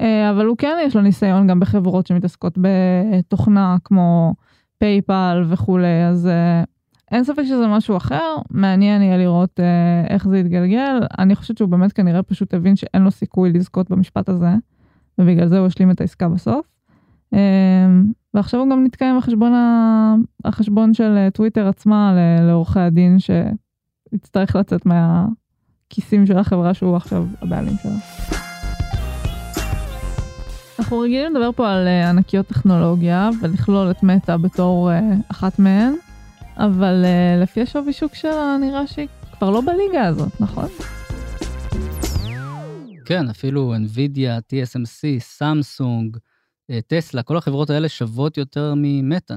אה, אבל הוא כן יש לו ניסיון גם בחברות שמתעסקות בתוכנה כמו פייפל וכולי, אז אה, אין ספק שזה משהו אחר, מעניין יהיה לראות אה, איך זה יתגלגל. אני חושבת שהוא באמת כנראה פשוט הבין שאין לו סיכוי לזכות במשפט הזה, ובגלל זה הוא השלים את העסקה בסוף. אה, ועכשיו הוא גם נתקע עם החשבון, ה... החשבון של אה, טוויטר עצמה לעורכי הדין שיצטרך לצאת מהכיסים של החברה שהוא עכשיו הבעלים שלה. אנחנו רגילים לדבר פה על uh, ענקיות טכנולוגיה ולכלול את מטא בתור uh, אחת מהן, אבל לפי השווי שוק שלה נראה שהיא כבר לא בליגה הזאת, נכון? כן, אפילו NVIDIA, TSMC, סמסונג, טסלה, כל החברות האלה שוות יותר ממטא.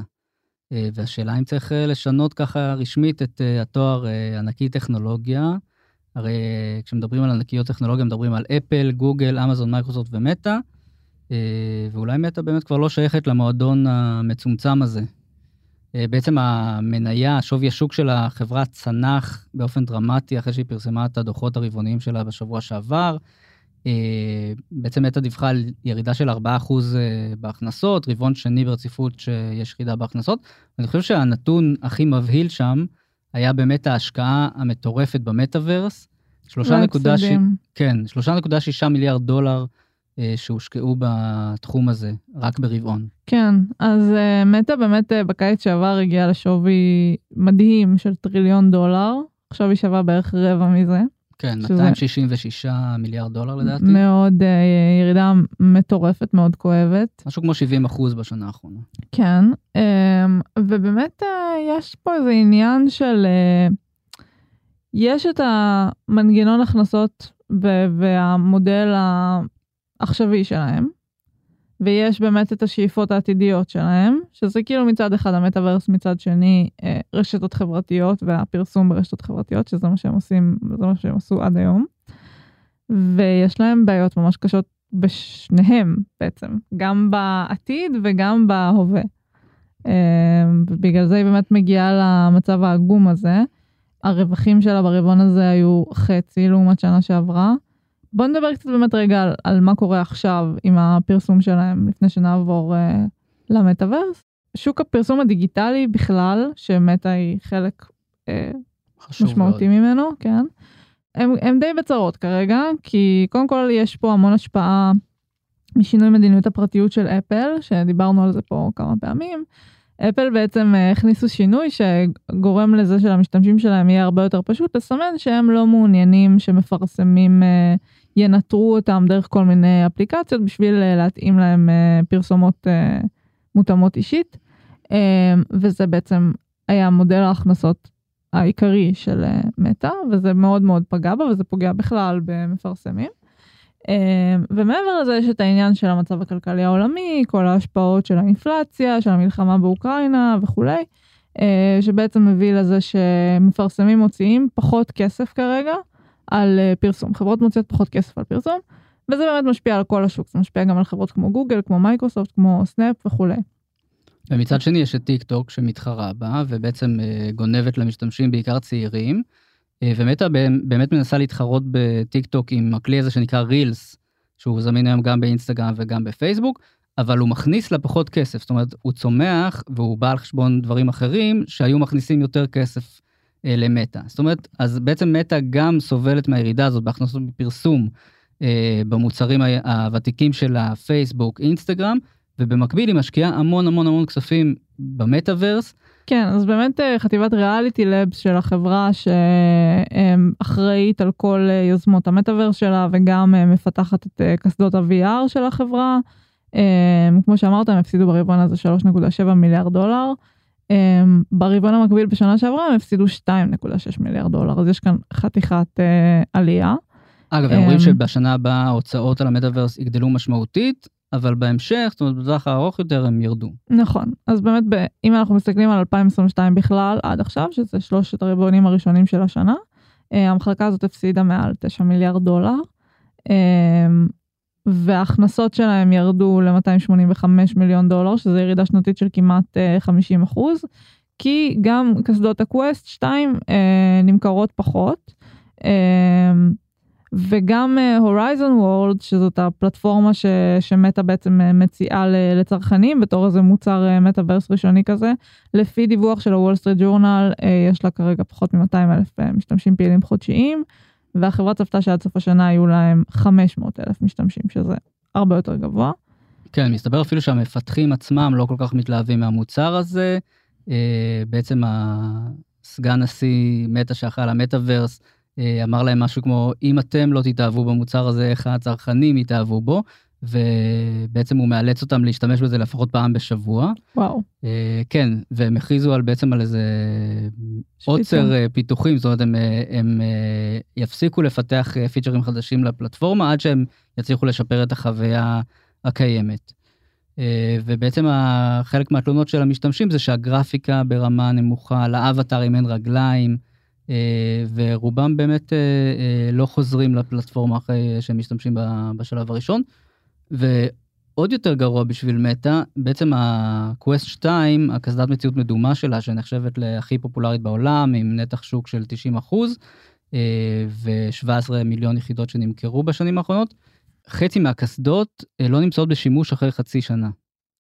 והשאלה אם צריך לשנות ככה רשמית את התואר ענקי טכנולוגיה. הרי כשמדברים על ענקיות טכנולוגיה מדברים על אפל, גוגל, אמזון, מייקרוסופט ומטא. אה, ואולי מטא באמת כבר לא שייכת למועדון המצומצם הזה. אה, בעצם המניה, שווי השוק של החברה צנח באופן דרמטי אחרי שהיא פרסמה את הדוחות הרבעוניים שלה בשבוע שעבר. אה, בעצם מטא דיווחה על ירידה של 4% בהכנסות, רבעון שני ברציפות שיש ירידה בהכנסות. אני חושב שהנתון הכי מבהיל שם היה באמת ההשקעה המטורפת במטאוורס. 3.6 כן, מיליארד דולר אה, שהושקעו בתחום הזה, רק ברבעון. כן, אז מטא באמת בקיץ שעבר הגיעה לשווי מדהים של טריליון דולר, עכשיו היא שווה בערך רבע מזה. כן, שזה... 266 מיליארד דולר לדעתי. מאוד, uh, ירידה מטורפת, מאוד כואבת. משהו כמו 70 אחוז בשנה האחרונה. כן, um, ובאמת uh, יש פה איזה עניין של... Uh, יש את המנגנון הכנסות והמודל העכשווי שלהם, ויש באמת את השאיפות העתידיות שלהם, שזה כאילו מצד אחד המטאוורס, מצד שני אה, רשתות חברתיות והפרסום ברשתות חברתיות, שזה מה שהם עושים, זה מה שהם עשו עד היום. ויש להם בעיות ממש קשות בשניהם בעצם, גם בעתיד וגם בהווה. אה, ובגלל זה היא באמת מגיעה למצב העגום הזה. הרווחים שלה ברבעון הזה היו חצי לעומת שנה שעברה. בוא נדבר קצת באמת רגע על, על מה קורה עכשיו עם הפרסום שלהם, לפני שנעבור uh, למטאוורס. שוק הפרסום הדיגיטלי בכלל, שמטא היא חלק uh, משמעותי מאוד. ממנו, כן. הם, הם די בצרות כרגע, כי קודם כל יש פה המון השפעה משינוי מדיניות הפרטיות של אפל, שדיברנו על זה פה כמה פעמים. אפל בעצם uh, הכניסו שינוי שגורם לזה שלמשתמשים שלהם יהיה הרבה יותר פשוט לסמן שהם לא מעוניינים שמפרסמים uh, ינטרו אותם דרך כל מיני אפליקציות בשביל אה, להתאים להם אה, פרסומות אה, מותאמות אישית. וזה בעצם היה מודל ההכנסות העיקרי של מטא, וזה מאוד מאוד פגע בה, וזה פוגע בכלל במפרסמים. ומעבר לזה יש את העניין של המצב הכלכלי העולמי, כל ההשפעות של האינפלציה, של המלחמה באוקראינה וכולי, שבעצם מביא לזה שמפרסמים מוציאים פחות כסף כרגע. על אה, פרסום. חברות מוציאות פחות כסף על פרסום, וזה באמת משפיע על כל השוק, זה משפיע גם על חברות כמו גוגל, כמו מייקרוסופט, כמו סנאפ וכולי. ומצד שני יש את טיק טוק שמתחרה בה, ובעצם אה, גונבת לה משתמשים בעיקר צעירים, אה, ומטה באמת מנסה להתחרות בטיק טוק עם הכלי הזה שנקרא רילס, שהוא זמין היום גם באינסטגרם וגם בפייסבוק, אבל הוא מכניס לה פחות כסף, זאת אומרת, הוא צומח והוא בא על חשבון דברים אחרים שהיו מכניסים יותר כסף אה, למטא. זאת אומרת, אז בעצם מטא גם סובלת מהירידה הזאת בהכנסות מפרסום אה, במוצרים הוותיקים של הפייסבוק, אינסטגרם, ובמקביל היא משקיעה המון המון המון כספים במטאוורס. כן, אז באמת אה, חטיבת ריאליטי לבס של החברה שאחראית על כל אה, יוזמות המטאוורס שלה וגם מפתחת את קסדות ה-VR של החברה. כמו שאמרת, הם הפסידו ברבעון הזה 3.7 מיליארד דולר. ברבעון המקביל בשנה שעברה הם הפסידו 2.6 מיליארד דולר, אז יש כאן חתיכת עלייה. אגב, הם אומרים שבשנה הבאה ההוצאות על המטאוורס יגדלו משמעותית, אבל בהמשך, זאת אומרת, בטווח הארוך יותר הם ירדו. נכון, אז באמת, ב, אם אנחנו מסתכלים על 2022 בכלל, עד עכשיו, שזה שלושת הרבעונים הראשונים של השנה, uh, המחלקה הזאת הפסידה מעל 9 מיליארד דולר. Um, וההכנסות שלהם ירדו ל-285 מיליון דולר, שזה ירידה שנתית של כמעט 50 אה, אחוז, כי גם קסדות הקווסט 2 אה, נמכרות פחות. אה, וגם הורייזון אה, וורלד, שזאת הפלטפורמה ש, שמטה בעצם אה, מציעה לצרכנים בתור איזה מוצר מטאוורס אה, ראשוני כזה. לפי דיווח של הוול סטריט ג'ורנל, יש לה כרגע פחות מ-200 אלף אה, משתמשים פעילים חודשיים, והחברה צפתה שעד סוף השנה יהיו להם 500 אלף משתמשים, שזה הרבה יותר גבוה. כן, מסתבר אפילו שהמפתחים עצמם לא כל כך מתלהבים מהמוצר הזה. Uh, בעצם הסגן נשיא מטא שאחראי על המטאוורס, אה, אמר להם משהו כמו, אם אתם לא תתאהבו במוצר הזה, איך הצרכנים יתאהבו בו, ובעצם הוא מאלץ אותם להשתמש בזה לפחות פעם בשבוע. וואו. אה, כן, והם הכריזו על בעצם על איזה עוצר אה, פיתוחים, זאת אומרת, הם, הם יפסיקו לפתח פיצ'רים חדשים לפלטפורמה עד שהם יצליחו לשפר את החוויה הקיימת. ובעצם חלק מהתלונות של המשתמשים זה שהגרפיקה ברמה נמוכה, לאבטרים אין רגליים, אה, ורובם באמת אה, אה, לא חוזרים לפלטפורמה אחרי שהם משתמשים בשלב הראשון. ועוד יותר גרוע בשביל מטא, בעצם ה-Quest 2, הקסדת מציאות מדומה שלה, שנחשבת להכי פופולרית בעולם, עם נתח שוק של 90 אחוז, ו-17 מיליון יחידות שנמכרו בשנים האחרונות, חצי מהקסדות לא נמצאות בשימוש אחרי חצי שנה.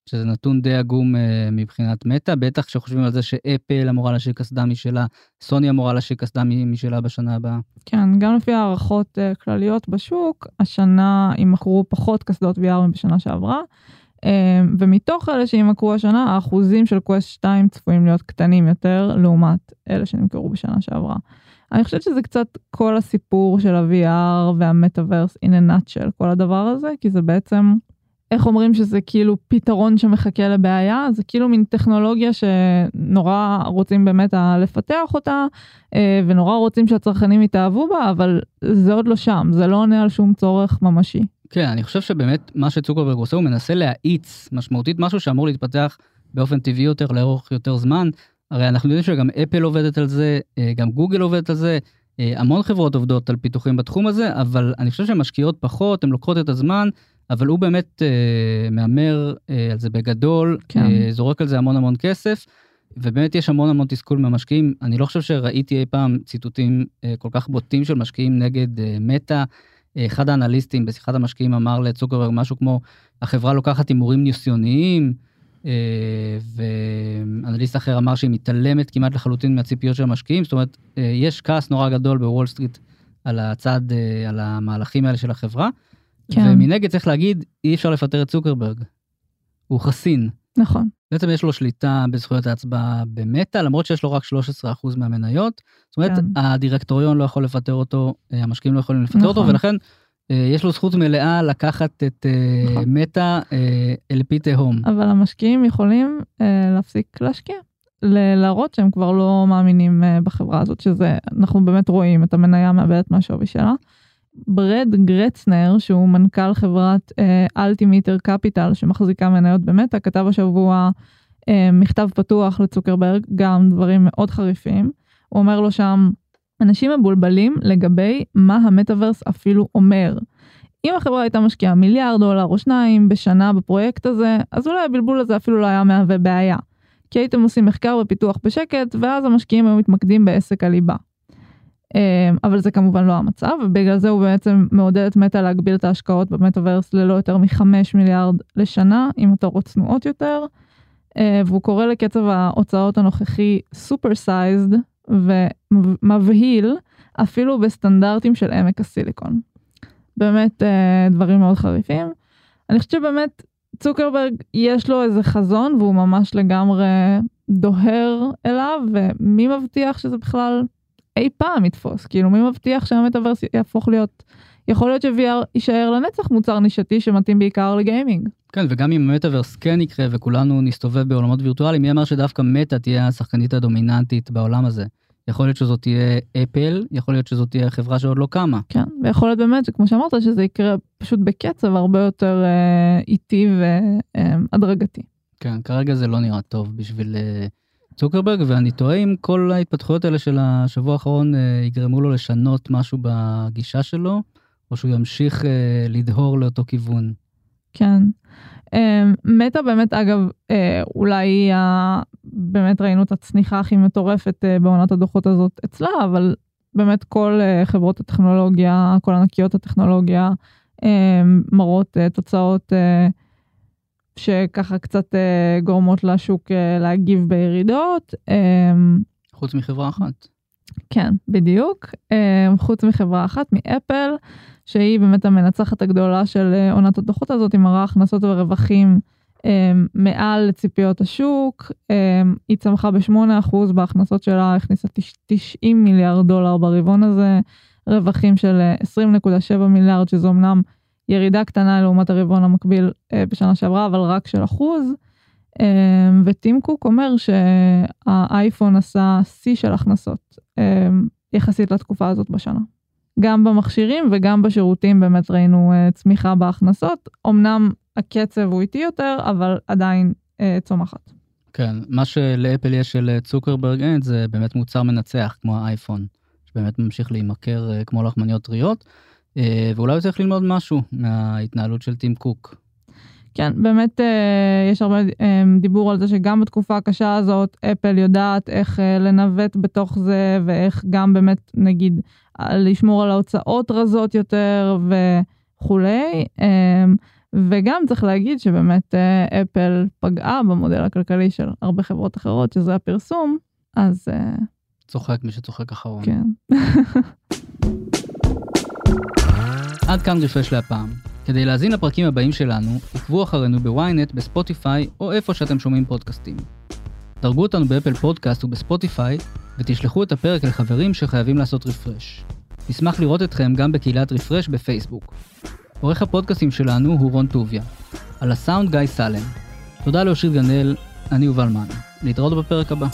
שזה נתון די עגום אה, מבחינת מטא, בטח כשחושבים על זה שאפל אמורה להשיק קסדה משלה, סוני אמורה להשיק קסדה משלה בשנה הבאה. כן, גם לפי הערכות אה, כלליות בשוק, השנה ימכרו פחות קסדות VR מבשנה שעברה, אה, ומתוך אלה שימכרו השנה, האחוזים של קווסט 2 צפויים להיות קטנים יותר, לעומת אלה שנמכרו בשנה שעברה. אני חושבת שזה קצת כל הסיפור של ה-VR והמטאוורס in a nutshell, כל הדבר הזה, כי זה בעצם... איך אומרים שזה כאילו פתרון שמחכה לבעיה זה כאילו מין טכנולוגיה שנורא רוצים באמת לפתח אותה אה, ונורא רוצים שהצרכנים יתאהבו בה אבל זה עוד לא שם זה לא עונה על שום צורך ממשי. כן אני חושב שבאמת מה שצוקרברג עושה הוא מנסה להאיץ משמעותית משהו שאמור להתפתח באופן טבעי יותר לאורך יותר זמן הרי אנחנו יודעים שגם אפל עובדת על זה אה, גם גוגל עובדת על זה. אה, המון חברות עובדות על פיתוחים בתחום הזה אבל אני חושב שהן משקיעות פחות הן לוקחות את הזמן אבל הוא באמת אה, מהמר אה, על זה בגדול, כן. אה, זורק על זה המון המון כסף, ובאמת יש המון המון תסכול מהמשקיעים. אני לא חושב שראיתי אי פעם ציטוטים אה, כל כך בוטים של משקיעים נגד אה, מטא. אחד האנליסטים בשיחת המשקיעים אמר לצוקרברג משהו כמו, החברה לוקחת הימורים ניסיוניים, אה, ואנליסט אחר אמר שהיא מתעלמת כמעט לחלוטין מהציפיות של המשקיעים, זאת אומרת, אה, יש כעס נורא גדול בוול סטריט על הצד, אה, על המהלכים האלה של החברה. כן. ומנגד צריך להגיד, אי אפשר לפטר את צוקרברג. הוא חסין. נכון. בעצם יש לו שליטה בזכויות ההצבעה במטא, למרות שיש לו רק 13% מהמניות. זאת אומרת, כן. הדירקטוריון לא יכול לפטר אותו, אה, המשקיעים לא יכולים לפטר נכון. אותו, ולכן אה, יש לו זכות מלאה לקחת את אה, נכון. מטא אל פי תהום. אבל המשקיעים יכולים להפסיק להשקיע. להראות שהם כבר לא מאמינים בחברה הזאת, שזה, אנחנו באמת רואים את המניה מאבדת מהשווי שלה. ברד גרצנר, שהוא מנכ"ל חברת אלטימיטר uh, קפיטל שמחזיקה מניות במטא, כתב השבוע uh, מכתב פתוח לצוקרברג, גם דברים מאוד חריפים. הוא אומר לו שם, אנשים מבולבלים לגבי מה המטאוורס אפילו אומר. אם החברה הייתה משקיעה מיליארד דולר או שניים בשנה בפרויקט הזה, אז אולי הבלבול הזה אפילו לא היה מהווה בעיה. כי הייתם עושים מחקר ופיתוח בשקט, ואז המשקיעים היו מתמקדים בעסק הליבה. אמ, אבל זה כמובן לא המצב ובגלל זה הוא בעצם מעודד את מטא להגביל את ההשקעות במטאוורס ללא יותר מחמש מיליארד לשנה עם מטרות צנועות יותר. אה, והוא קורא לקצב ההוצאות הנוכחי super-sized ומבהיל אפילו בסטנדרטים של עמק הסיליקון. באמת אה, דברים מאוד חריפים. אני חושבת שבאמת צוקרברג יש לו איזה חזון והוא ממש לגמרי דוהר אליו ומי מבטיח שזה בכלל אי פעם יתפוס, כאילו מי מבטיח שהמטאוורס יהפוך להיות, יכול להיות ש-VR יישאר לנצח מוצר נישתי שמתאים בעיקר לגיימינג. כן, וגם אם המטאוורס כן יקרה וכולנו נסתובב בעולמות וירטואליים, מי אמר שדווקא מטא תהיה השחקנית הדומיננטית בעולם הזה. יכול להיות שזאת תהיה אפל, יכול להיות שזאת תהיה חברה שעוד לא קמה. כן, ויכול להיות באמת שכמו שאמרת שזה יקרה פשוט בקצב הרבה יותר אה, איטי והדרגתי. אה, כן, כרגע זה לא נראה טוב בשביל אה, צוקרברג, ואני תוהה אם כל ההתפתחויות האלה של השבוע האחרון אה, יגרמו לו לשנות משהו בגישה שלו, או שהוא ימשיך אה, לדהור לאותו כיוון. כן. אה, מטא באמת, אגב, אולי באמת ראינו את הצניחה הכי מטורפת בעונת הדוחות הזאת אצלה, אבל באמת כל חברות הטכנולוגיה, כל ענקיות הטכנולוגיה, מראות תוצאות שככה קצת uh, גורמות לשוק uh, להגיב בירידות. Um, חוץ מחברה אחת. כן, בדיוק. Um, חוץ מחברה אחת, מאפל, שהיא באמת המנצחת הגדולה של עונת הדוחות הזאת, היא מראה הכנסות ורווחים um, מעל לציפיות השוק, um, היא צמחה ב-8% בהכנסות שלה, הכניסה 90 מיליארד דולר ברבעון הזה, רווחים של 20.7 מיליארד, שזו אמנם ירידה קטנה לעומת הרבעון המקביל uh, בשנה שעברה, אבל רק של אחוז. Um, וטים קוק אומר שהאייפון עשה שיא של הכנסות um, יחסית לתקופה הזאת בשנה. גם במכשירים וגם בשירותים באמת ראינו צמיחה בהכנסות. אמנם הקצב הוא איטי יותר, אבל עדיין אה, צומחת. כן, מה שלאפל יש של צוקרברג אין, זה באמת מוצר מנצח, כמו האייפון, שבאמת ממשיך להימכר אה, כמו לחמניות טריות, אה, ואולי הוא צריך ללמוד משהו מההתנהלות של טים קוק. כן, באמת אה, יש הרבה אה, דיבור על זה שגם בתקופה הקשה הזאת, אפל יודעת איך אה, לנווט בתוך זה, ואיך גם באמת, נגיד, לשמור על ההוצאות רזות יותר וכולי. אה, וגם צריך להגיד שבאמת אה, אפל פגעה במודל הכלכלי של הרבה חברות אחרות, שזה הפרסום, אז... אה, צוחק מי שצוחק אחרון. כן. עד כאן רפרש להפעם. כדי להזין לפרקים הבאים שלנו, עקבו אחרינו בוויינט, בספוטיפיי, או איפה שאתם שומעים פודקאסטים. דרגו אותנו באפל פודקאסט ובספוטיפיי, ותשלחו את הפרק לחברים שחייבים לעשות רפרש. נשמח לראות אתכם גם בקהילת רפרש בפייסבוק. עורך הפודקאסים שלנו הוא רון טוביה. על הסאונד גיא סלם. תודה לאושיר גנאל, אני יובל מן. להתראות בפרק הבא.